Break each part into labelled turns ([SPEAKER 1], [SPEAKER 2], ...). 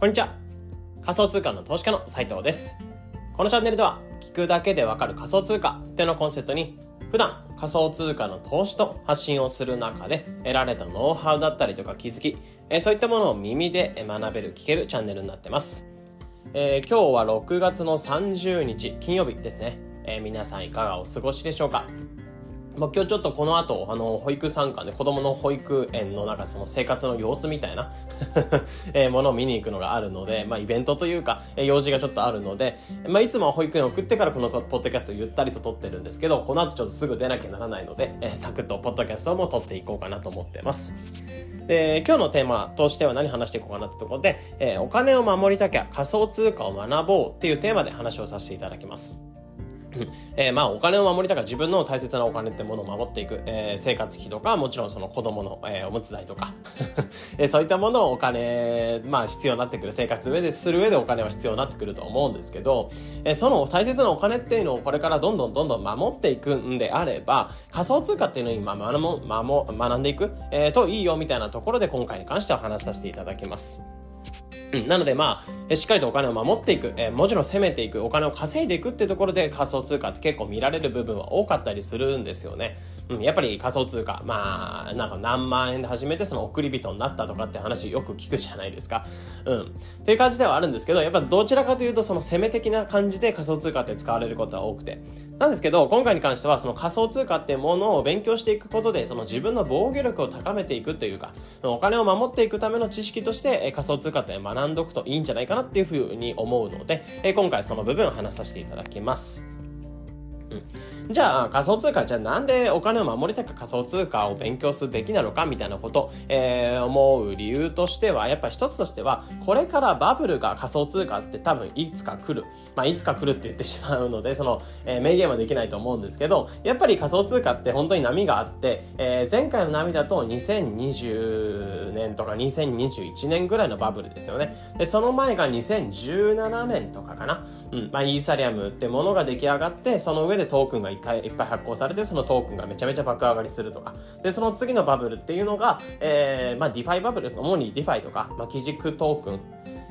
[SPEAKER 1] こんにちは。仮想通貨の投資家の斉藤です。このチャンネルでは、聞くだけでわかる仮想通貨ってのコンセプトに、普段仮想通貨の投資と発信をする中で得られたノウハウだったりとか気づき、そういったものを耳で学べる、聞けるチャンネルになってます。えー、今日は6月の30日金曜日ですね。えー、皆さんいかがお過ごしでしょうか？まあ、今日ちょっとこの後、あの、保育参観で子供の保育園の中その生活の様子みたいな えものを見に行くのがあるので、まあ、イベントというか、え用事がちょっとあるので、まあ、いつもは保育園を送ってからこのポッドキャストゆったりと撮ってるんですけど、この後ちょっとすぐ出なきゃならないので、えサクッとポッドキャストも撮っていこうかなと思ってます。で、今日のテーマとしては何話していこうかなってところで、えー、お金を守りたきゃ仮想通貨を学ぼうっていうテーマで話をさせていただきます。えー、まあお金を守りたから自分の大切なお金ってものを守っていく、えー、生活費とかもちろんその子供の、えー、おむつ代とか えー、そういったものをお金まあ必要になってくる生活上でする上でお金は必要になってくると思うんですけど、えー、その大切なお金っていうのをこれからどんどんどんどん守っていくんであれば仮想通貨っていうのを今学学んでいく、えー、といいよみたいなところで今回に関しては話させていただきます。うん、なのでまあ、しっかりとお金を守っていく、えー、もちろん攻めていく、お金を稼いでいくってところで仮想通貨って結構見られる部分は多かったりするんですよね。うん、やっぱり仮想通貨、まあ、なんか何万円で始めてその送り人になったとかって話よく聞くじゃないですか。うん。っていう感じではあるんですけど、やっぱどちらかというとその攻め的な感じで仮想通貨って使われることは多くて。なんですけど、今回に関してはその仮想通貨っていうものを勉強していくことで、その自分の防御力を高めていくというか、お金を守っていくための知識として仮想通貨って学んどくといいんじゃないかなっていうふうに思うので、今回その部分を話させていただきます。うんじゃあ仮想通貨じゃあなんでお金を守りたく仮想通貨を勉強すべきなのかみたいなこと、えー、思う理由としてはやっぱ一つとしてはこれからバブルが仮想通貨って多分いつか来る。まあいつか来るって言ってしまうのでその、えー、明言はできないと思うんですけどやっぱり仮想通貨って本当に波があって、えー、前回の波だと2020年とか2021年ぐらいのバブルですよね。でその前が2017年とかかな。うん。まあイーサリアムってものが出来上がってその上でトークンがまあいっぱい発行されて、そのトークンがめちゃめちゃ爆上がりするとか。で、その次のバブルっていうのが、えー、まあ、ディファイバブル、主にディファイとか、まあ、基軸トークン、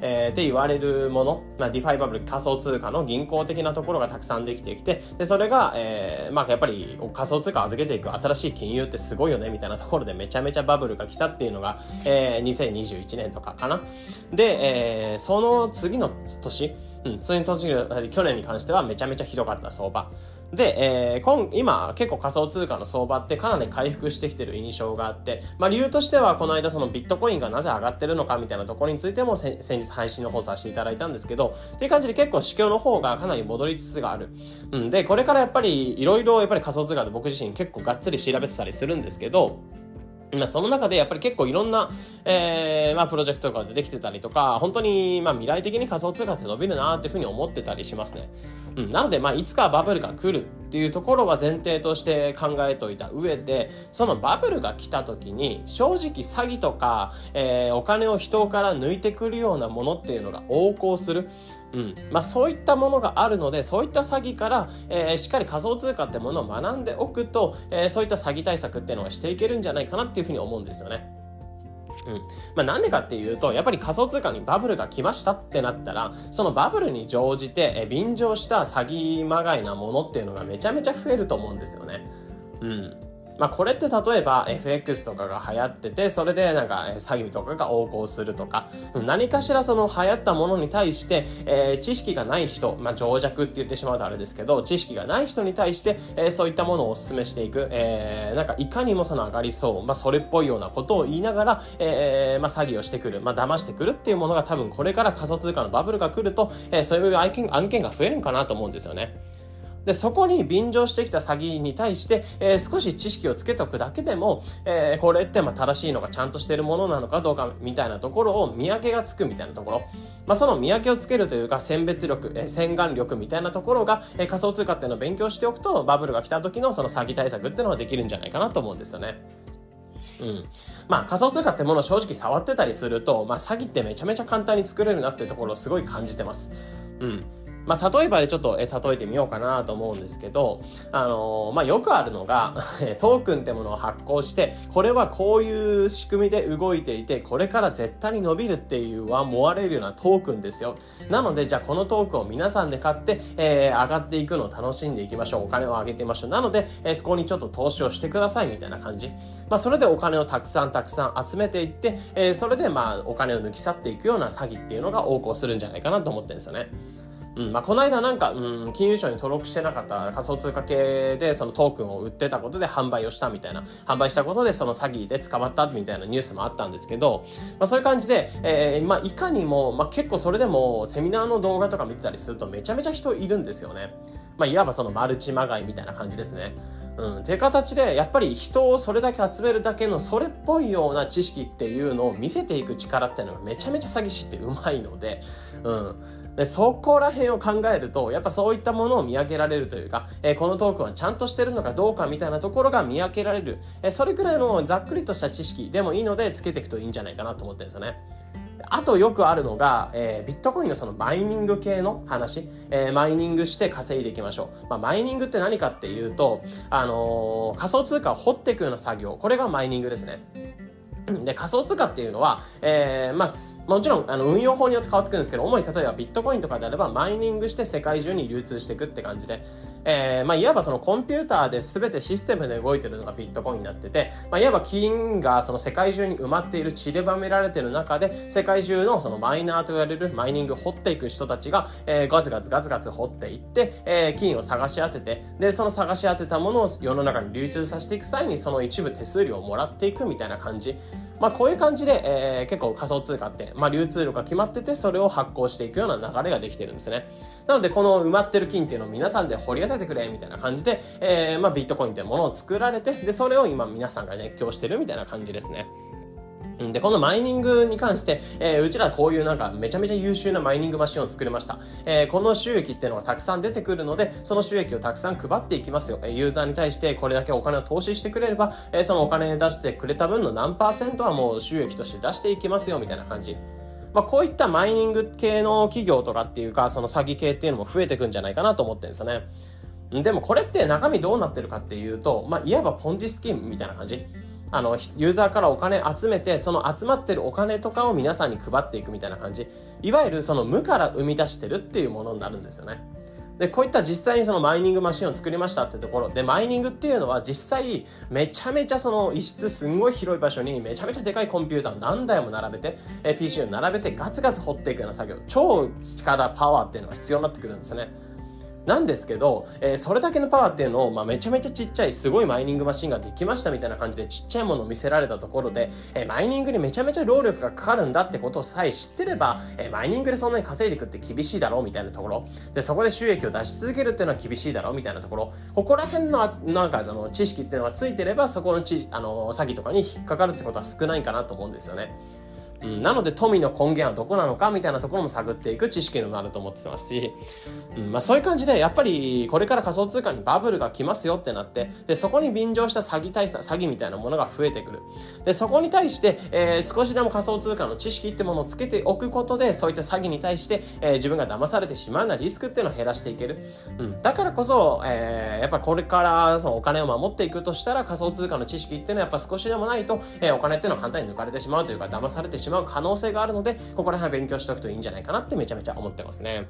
[SPEAKER 1] えー、って言われるもの、まあ、 DeFi バブル仮想通貨の銀行的なところがたくさんできてきて、で、それが、えー、まあ、やっぱり仮想通貨預けていく新しい金融ってすごいよね、みたいなところでめちゃめちゃバブルが来たっていうのが、えー、2021年とかかな。で、えー、その次の年、うん、次の年、去年に関してはめちゃめちゃひどかった相場。で、えー、今、今、結構仮想通貨の相場ってかなり回復してきてる印象があって、まあ理由としては、この間そのビットコインがなぜ上がってるのかみたいなところについても先日配信の方させていただいたんですけど、っていう感じで結構市況の方がかなり戻りつつがある。うん、で、これからやっぱり、いろいろやっぱり仮想通貨で僕自身結構がっつり調べてたりするんですけど、まあ、その中でやっぱり結構いろんな、えー、まあ、プロジェクトが出てきてたりとか、本当に、まあ、未来的に仮想通貨って伸びるなっていうふうに思ってたりしますね。うん。なので、まあ、いつかバブルが来るっていうところは前提として考えておいた上で、そのバブルが来た時に、正直詐欺とか、えー、お金を人から抜いてくるようなものっていうのが横行する。うん。まあそういったものがあるので、そういった詐欺から、えー、しっかり仮想通貨ってものを学んでおくと、えー、そういった詐欺対策っていうのはしていけるんじゃないかなっていうふうに思うんですよね。うん。まあなんでかっていうと、やっぱり仮想通貨にバブルが来ましたってなったら、そのバブルに乗じて、え便乗した詐欺まがいなものっていうのがめちゃめちゃ増えると思うんですよね。うん。まあこれって例えば FX とかが流行ってて、それでなんか詐欺とかが横行するとか、何かしらその流行ったものに対して、えー、知識がない人、まあ情弱って言ってしまうとあれですけど、知識がない人に対して、えー、そういったものをお勧めしていく、えー、なんかいかにもその上がりそう、まあそれっぽいようなことを言いながら、えー、まあ詐欺をしてくる、まあ騙してくるっていうものが多分これから仮想通貨のバブルが来ると、えー、そういう案件案件が増えるんかなと思うんですよね。で、そこに便乗してきた詐欺に対して、えー、少し知識をつけておくだけでも、えー、これってまあ正しいのかちゃんとしてるものなのかどうかみたいなところを見分けがつくみたいなところ。まあ、その見分けをつけるというか、選別力、えー、洗顔力みたいなところが、えー、仮想通貨っていうのを勉強しておくと、バブルが来た時のその詐欺対策っていうのができるんじゃないかなと思うんですよね。うん。まあ仮想通貨ってものを正直触ってたりすると、まあ詐欺ってめちゃめちゃ簡単に作れるなっていうところをすごい感じてます。うん。まあ、例えばでちょっと、え例えてみようかなと思うんですけど、あのー、まあ、よくあるのが、トークンってものを発行して、これはこういう仕組みで動いていて、これから絶対に伸びるっていうは思われるようなトークンですよ。なので、じゃあこのトークンを皆さんで買って、えー、上がっていくのを楽しんでいきましょう。お金を上げてみましょう。なので、えー、そこにちょっと投資をしてくださいみたいな感じ。まあ、それでお金をたくさんたくさん集めていって、えー、それでまあ、お金を抜き去っていくような詐欺っていうのが横行するんじゃないかなと思ってるんですよね。うんまあ、この間なんか、うん、金融庁に登録してなかった仮想通貨系でそのトークンを売ってたことで販売をしたみたいな、販売したことでその詐欺で捕まったみたいなニュースもあったんですけど、まあ、そういう感じで、えー、まあ、いかにも、まあ、結構それでもセミナーの動画とか見てたりするとめちゃめちゃ人いるんですよね。まあ、いわばそのマルチまがいみたいな感じですね。うん、っていう形でやっぱり人をそれだけ集めるだけのそれっぽいような知識っていうのを見せていく力っていうのがめちゃめちゃ詐欺師ってうまいので、うん、でそこら辺を考えると、やっぱそういったものを見分けられるというか、えー、このトークンはちゃんとしてるのかどうかみたいなところが見分けられる、えー、それくらいのざっくりとした知識でもいいのでつけていくといいんじゃないかなと思ってるんですよね。あとよくあるのが、えー、ビットコインのそのマイニング系の話、えー、マイニングして稼いでいきましょう。まあ、マイニングって何かっていうと、あのー、仮想通貨を掘っていくような作業、これがマイニングですね。で、仮想通貨っていうのは、えー、まあ、もちろん、あの、運用法によって変わってくるんですけど、主に例えばビットコインとかであれば、マイニングして世界中に流通していくって感じで、えー、まあ、いわばそのコンピューターで全てシステムで動いてるのがビットコインになってて、まあ、いわば金がその世界中に埋まっている散りばめられてる中で、世界中のそのマイナーと言われるマイニング掘っていく人たちが、えー、ガツガツガツガツ掘っていって、えー、金を探し当てて、で、その探し当てたものを世の中に流通させていく際に、その一部手数料をもらっていくみたいな感じ。まあ、こういう感じで、えー、結構仮想通貨って、まあ、流通量が決まってて、それを発行していくような流れができてるんですね。なので、この埋まってる金っていうのを皆さんで掘り当ててくれ、みたいな感じで、えー、まあ、ビットコインっていうものを作られて、で、それを今皆さんが熱狂してるみたいな感じですね。で、このマイニングに関して、えー、うちらこういうなんかめちゃめちゃ優秀なマイニングマシンを作りました。えー、この収益っていうのがたくさん出てくるので、その収益をたくさん配っていきますよ。えユーザーに対してこれだけお金を投資してくれれば、えー、そのお金出してくれた分の何パーセントはもう収益として出していきますよ、みたいな感じ。まあ、こういったマイニング系の企業とかっていうか、その詐欺系っていうのも増えてくんじゃないかなと思ってるんですよね。でもこれって中身どうなってるかっていうと、まあ、いわばポンジスキームみたいな感じ。あの、ユーザーからお金集めて、その集まってるお金とかを皆さんに配っていくみたいな感じ。いわゆるその無から生み出してるっていうものになるんですよね。で、こういった実際にそのマイニングマシンを作りましたってところで、マイニングっていうのは実際めちゃめちゃその一室すんごい広い場所にめちゃめちゃでかいコンピューターを何台も並べて、え PC を並べてガツガツ掘っていくような作業、超力、パワーっていうのが必要になってくるんですね。なんですけど、えー、それだけのパワーっていうのを、まあ、めちゃめちゃちっちゃいすごいマイニングマシンができましたみたいな感じでちっちゃいものを見せられたところで、えー、マイニングにめちゃめちゃ労力がかかるんだってことをさえ知ってれば、えー、マイニングでそんなに稼いでいくって厳しいだろうみたいなところでそこで収益を出し続けるっていうのは厳しいだろうみたいなところここら辺のなんかその知識っていうのがついてればそこのちあの詐欺とかに引っかかるってことは少ないかなと思うんですよね。うん、なので富の根源はどこなのかみたいなところも探っていく知識になると思ってますし、うん。まあ、そういう感じでやっぱりこれから仮想通貨にバブルが来ますよってなってでそこに便乗した詐欺対策詐欺みたいなものが増えてくる。でそこに対して、えー、少しでも仮想通貨の知識ってものをつけておくことでそういった詐欺に対して、えー、自分が騙されてしまうようなリスクっていうのを減らしていける、うん、だからこそ、えー、やっぱこれからそのお金を守っていくとしたら仮想通貨の知識っていうのはやっぱ少しでもないと、えー、お金っていうのは簡単に抜かれてしまうというか騙されてしまう可能性があるのでここら辺は勉強しておくといいんじゃないかなってめちゃめちゃ思ってますね。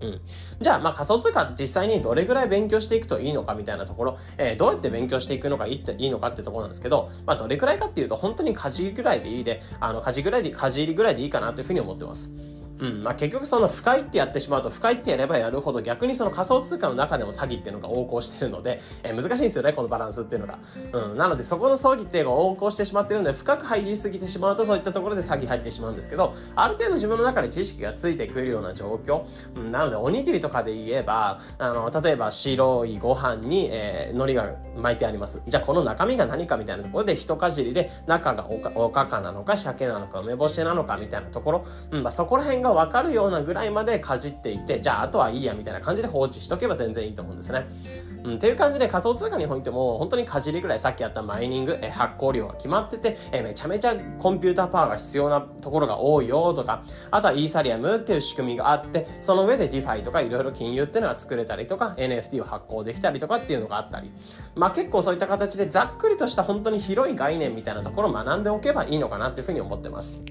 [SPEAKER 1] うん。じゃあ、まあ仮想通貨実際にどれぐらい勉強していくといいのかみたいなところ、えー、どうやって勉強していくのがいいっていいのかってところなんですけど、まあどれくらいかっていうと本当にかじりぐらいでいいで、あの、かじぐらいで、かじりぐらいでいいかなというふうに思ってます。うん。まあ、結局その深いってやってしまうと、深いってやればやるほど逆にその仮想通貨の中でも詐欺っていうのが横行してるので、えー、難しいんですよね、このバランスっていうのが。うん。なので、そこの葬儀っていうのが横行してしまってるので、深く入りすぎてしまうと、そういったところで詐欺入ってしまうんですけど、ある程度自分の中で知識がついてくるような状況。うん。なので、おにぎりとかで言えば、あの、例えば白いご飯に、えー、海苔が巻いてあります。じゃあ、この中身が何かみたいなところで、一かじりで、中がおかおかかなのか、鮭なのか、梅干しなのかみたいなところ、うん、まあ、そこら辺ががわかるようなぐらいまでかじっていて、じゃああとはいいやみたいな感じで放置しとけば全然いいと思うんですね。うん、っていう感じで仮想通貨においても本当にかじりぐらいさっきやったマイニング、え発行量が決まってて、えめちゃめちゃコンピューターパワーが必要なところが多いよとか、あとはイーサリアムっていう仕組みがあって、その上で DeFi とかいろいろ金融っていうのが作れたりとか、NFT を発行できたりとかっていうのがあったり、まあ結構そういった形でざっくりとした本当に広い概念みたいなところを学んでおけばいいのかなっていうふうに思ってます。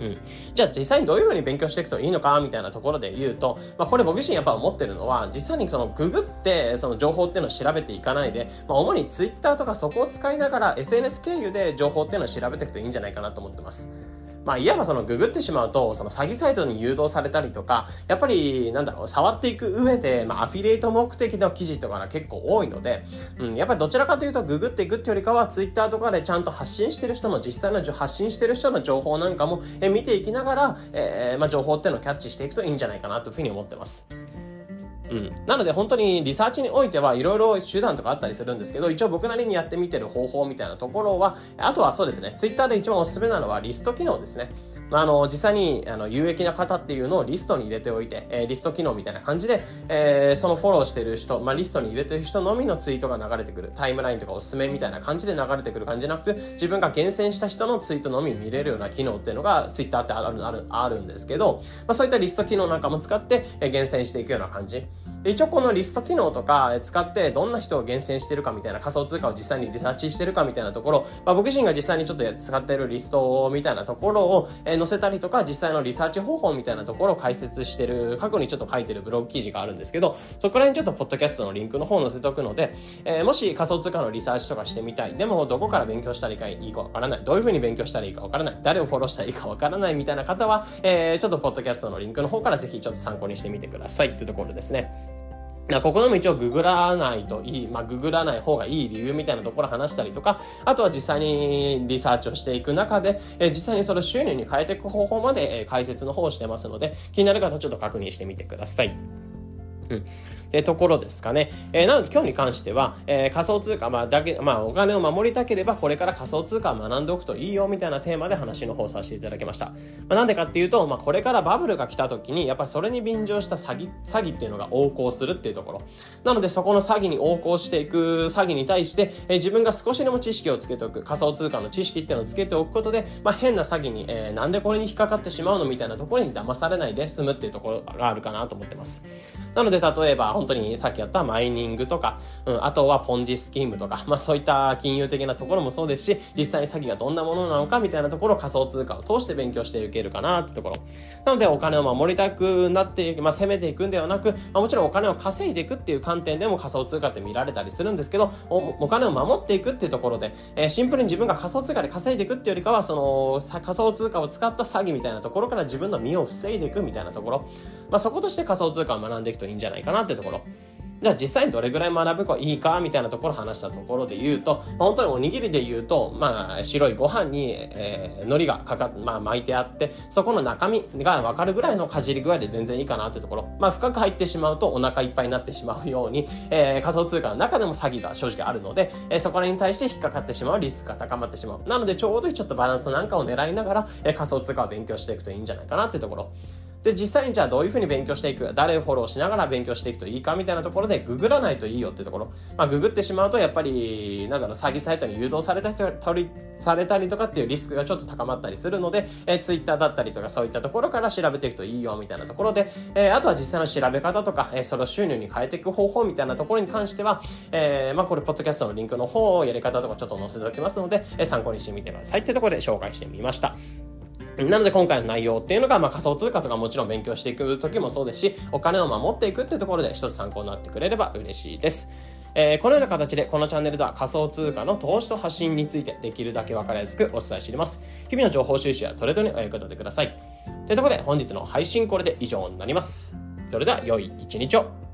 [SPEAKER 1] うん。じゃあ実際にどういうふうに勉強していくといいのかみたいなところで言うと、まあこれ僕自身やっぱ思ってるのは、実際にそのググってその情報っていうのを調べていかないで、まあ主に Twitter とかそこを使いながら SNS 経由で情報っていうのを調べていくといいんじゃないかなと思ってます。まあ、いわばそのググってしまうと、その詐欺サイトに誘導されたりとか、やっぱり、なんだろう、触っていく上で、まあ、アフィリエイト目的の記事とかが結構多いので、うん、やっぱりどちらかというと、ググっていくってよりかは、ツイッターとかでちゃんと発信してる人の、実際の発信してる人の情報なんかも、え見ていきながら、えー、まあ、情報っていうのをキャッチしていくといいんじゃないかなというふうに思ってます。うん。なので本当にリサーチにおいてはいろいろ手段とかあったりするんですけど、一応僕なりにやってみてる方法みたいなところは、あとはそうですね、ツイッターで一番おすすめなのはリスト機能ですね。あの、実際に、あの、有益な方っていうのをリストに入れておいて、えー、リスト機能みたいな感じで、えー、そのフォローしてる人、まあ、リストに入れてる人のみのツイートが流れてくる。タイムラインとかおすすめみたいな感じで流れてくる感じじゃなくて、自分が厳選した人のツイートのみ見れるような機能っていうのが、ツイッターってある、ある、あるんですけど、まあ、そういったリスト機能なんかも使って、えー、厳選していくような感じ。一応このリスト機能とか使ってどんな人を厳選してるかみたいな仮想通貨を実際にリサーチしてるかみたいなところ、まあ、僕自身が実際にちょっと使ってるリストみたいなところを、え載せたりとか実際のリサーチ方法みたいなところを解説してる過去にちょっと書いてるブログ記事があるんですけどそこら辺ちょっとポッドキャストのリンクの方を載せておくので、えー、もし仮想通貨のリサーチとかしてみたい。でもどこから勉強したらいいかわからない。どういうふうに勉強したらいいかわからない。誰をフォローしたらいいかわからないみたいな方は、えー、ちょっとポッドキャストのリンクの方からぜひちょっと参考にしてみてくださいってところですね。ここでも一応ググらないといい、まあ、ググらない方がいい理由みたいなところ話したりとか、あとは実際にリサーチをしていく中で、え実際にそれ収入に変えていく方法まで、え解説の方をしてますので、気になる方はちょっと確認してみてください。うん。ってところですかね。えー、なので今日に関しては、えー、仮想通貨、まあ、だけ、まあ、お金を守りたければ、これから仮想通貨を学んでおくといいよ、みたいなテーマで話の方させていただきました。まあ、なんでかっていうと、まあ、これからバブルが来た時に、やっぱりそれに便乗した詐欺、詐欺っていうのが横行するっていうところ。なので、そこの詐欺に横行していく詐欺に対して、えー、自分が少しでも知識をつけておく、仮想通貨の知識っていうのをつけておくことで、まあ、変な詐欺に、えー、なんでこれに引っかかってしまうのみたいなところに騙されないで済むっていうところがあるかなと思ってます。なので、例えば、本当にさっきやったマイニングとか、うん、あとはポンジスキームとか、まあそういった金融的なところもそうですし、実際に詐欺がどんなものなのかみたいなところを仮想通貨を通して勉強していけるかなってところ。なのでお金を守りたくなっていく、まあ攻めていくんではなく、まあもちろんお金を稼いでいくっていう観点でも仮想通貨って見られたりするんですけど、おお金を守っていくっていうところで、えー、シンプルに自分が仮想通貨で稼いでいくっていうよりかは、その仮想通貨を使った詐欺みたいなところから自分の身を防いでいくみたいなところ。まあそことして仮想通貨を学んでいくといいんじゃないかなってところ。じゃあ実際にどれぐらい学ぶかいいかみたいなところ話したところで言うと、本当におにぎりで言うと、まあ、白いご飯に、えー、海苔がかかっ、まあ、巻いてあって、そこの中身がわかるぐらいのかじり具合で全然いいかなってところ。まあ、深く入ってしまうとお腹いっぱいになってしまうように、えー、仮想通貨の中でも詐欺が正直あるので、えー、そこらに対して引っかかってしまうリスクが高まってしまう。なので、ちょうどちょっとバランスなんかを狙いながら、えー、仮想通貨を勉強していくといいんじゃないかなってところ。で、実際にじゃあどういうふうに勉強していく、誰をフォローしながら勉強していくといいかみたいなところで、ググらないといいよってところ。まあ、ググってしまうと、やっぱり、なんだろう、詐欺サイトに誘導された人、取り、されたりとかっていうリスクがちょっと高まったりするので、えー、Twitter だったりとかそういったところから調べていくといいよみたいなところで、えー、あとは実際の調べ方とか、えー、それを収入に変えていく方法みたいなところに関しては、えー、まあ、これ、ポッドキャストのリンクの方をやり方とかちょっと載せておきますので、えー、参考にしてみてくださいってところで紹介してみました。なので今回の内容っていうのが、まあ、仮想通貨とかもちろん勉強していく時もそうですし、お金を守っていくっていうところで一つ参考になってくれれば嬉しいです。えー、このような形でこのチャンネルでは仮想通貨の投資と発信についてできるだけ分かりやすくお伝えしています。日々の情報収集やトレードにお役立てください。というころで本日の配信これで以上になります。それでは良い一日を。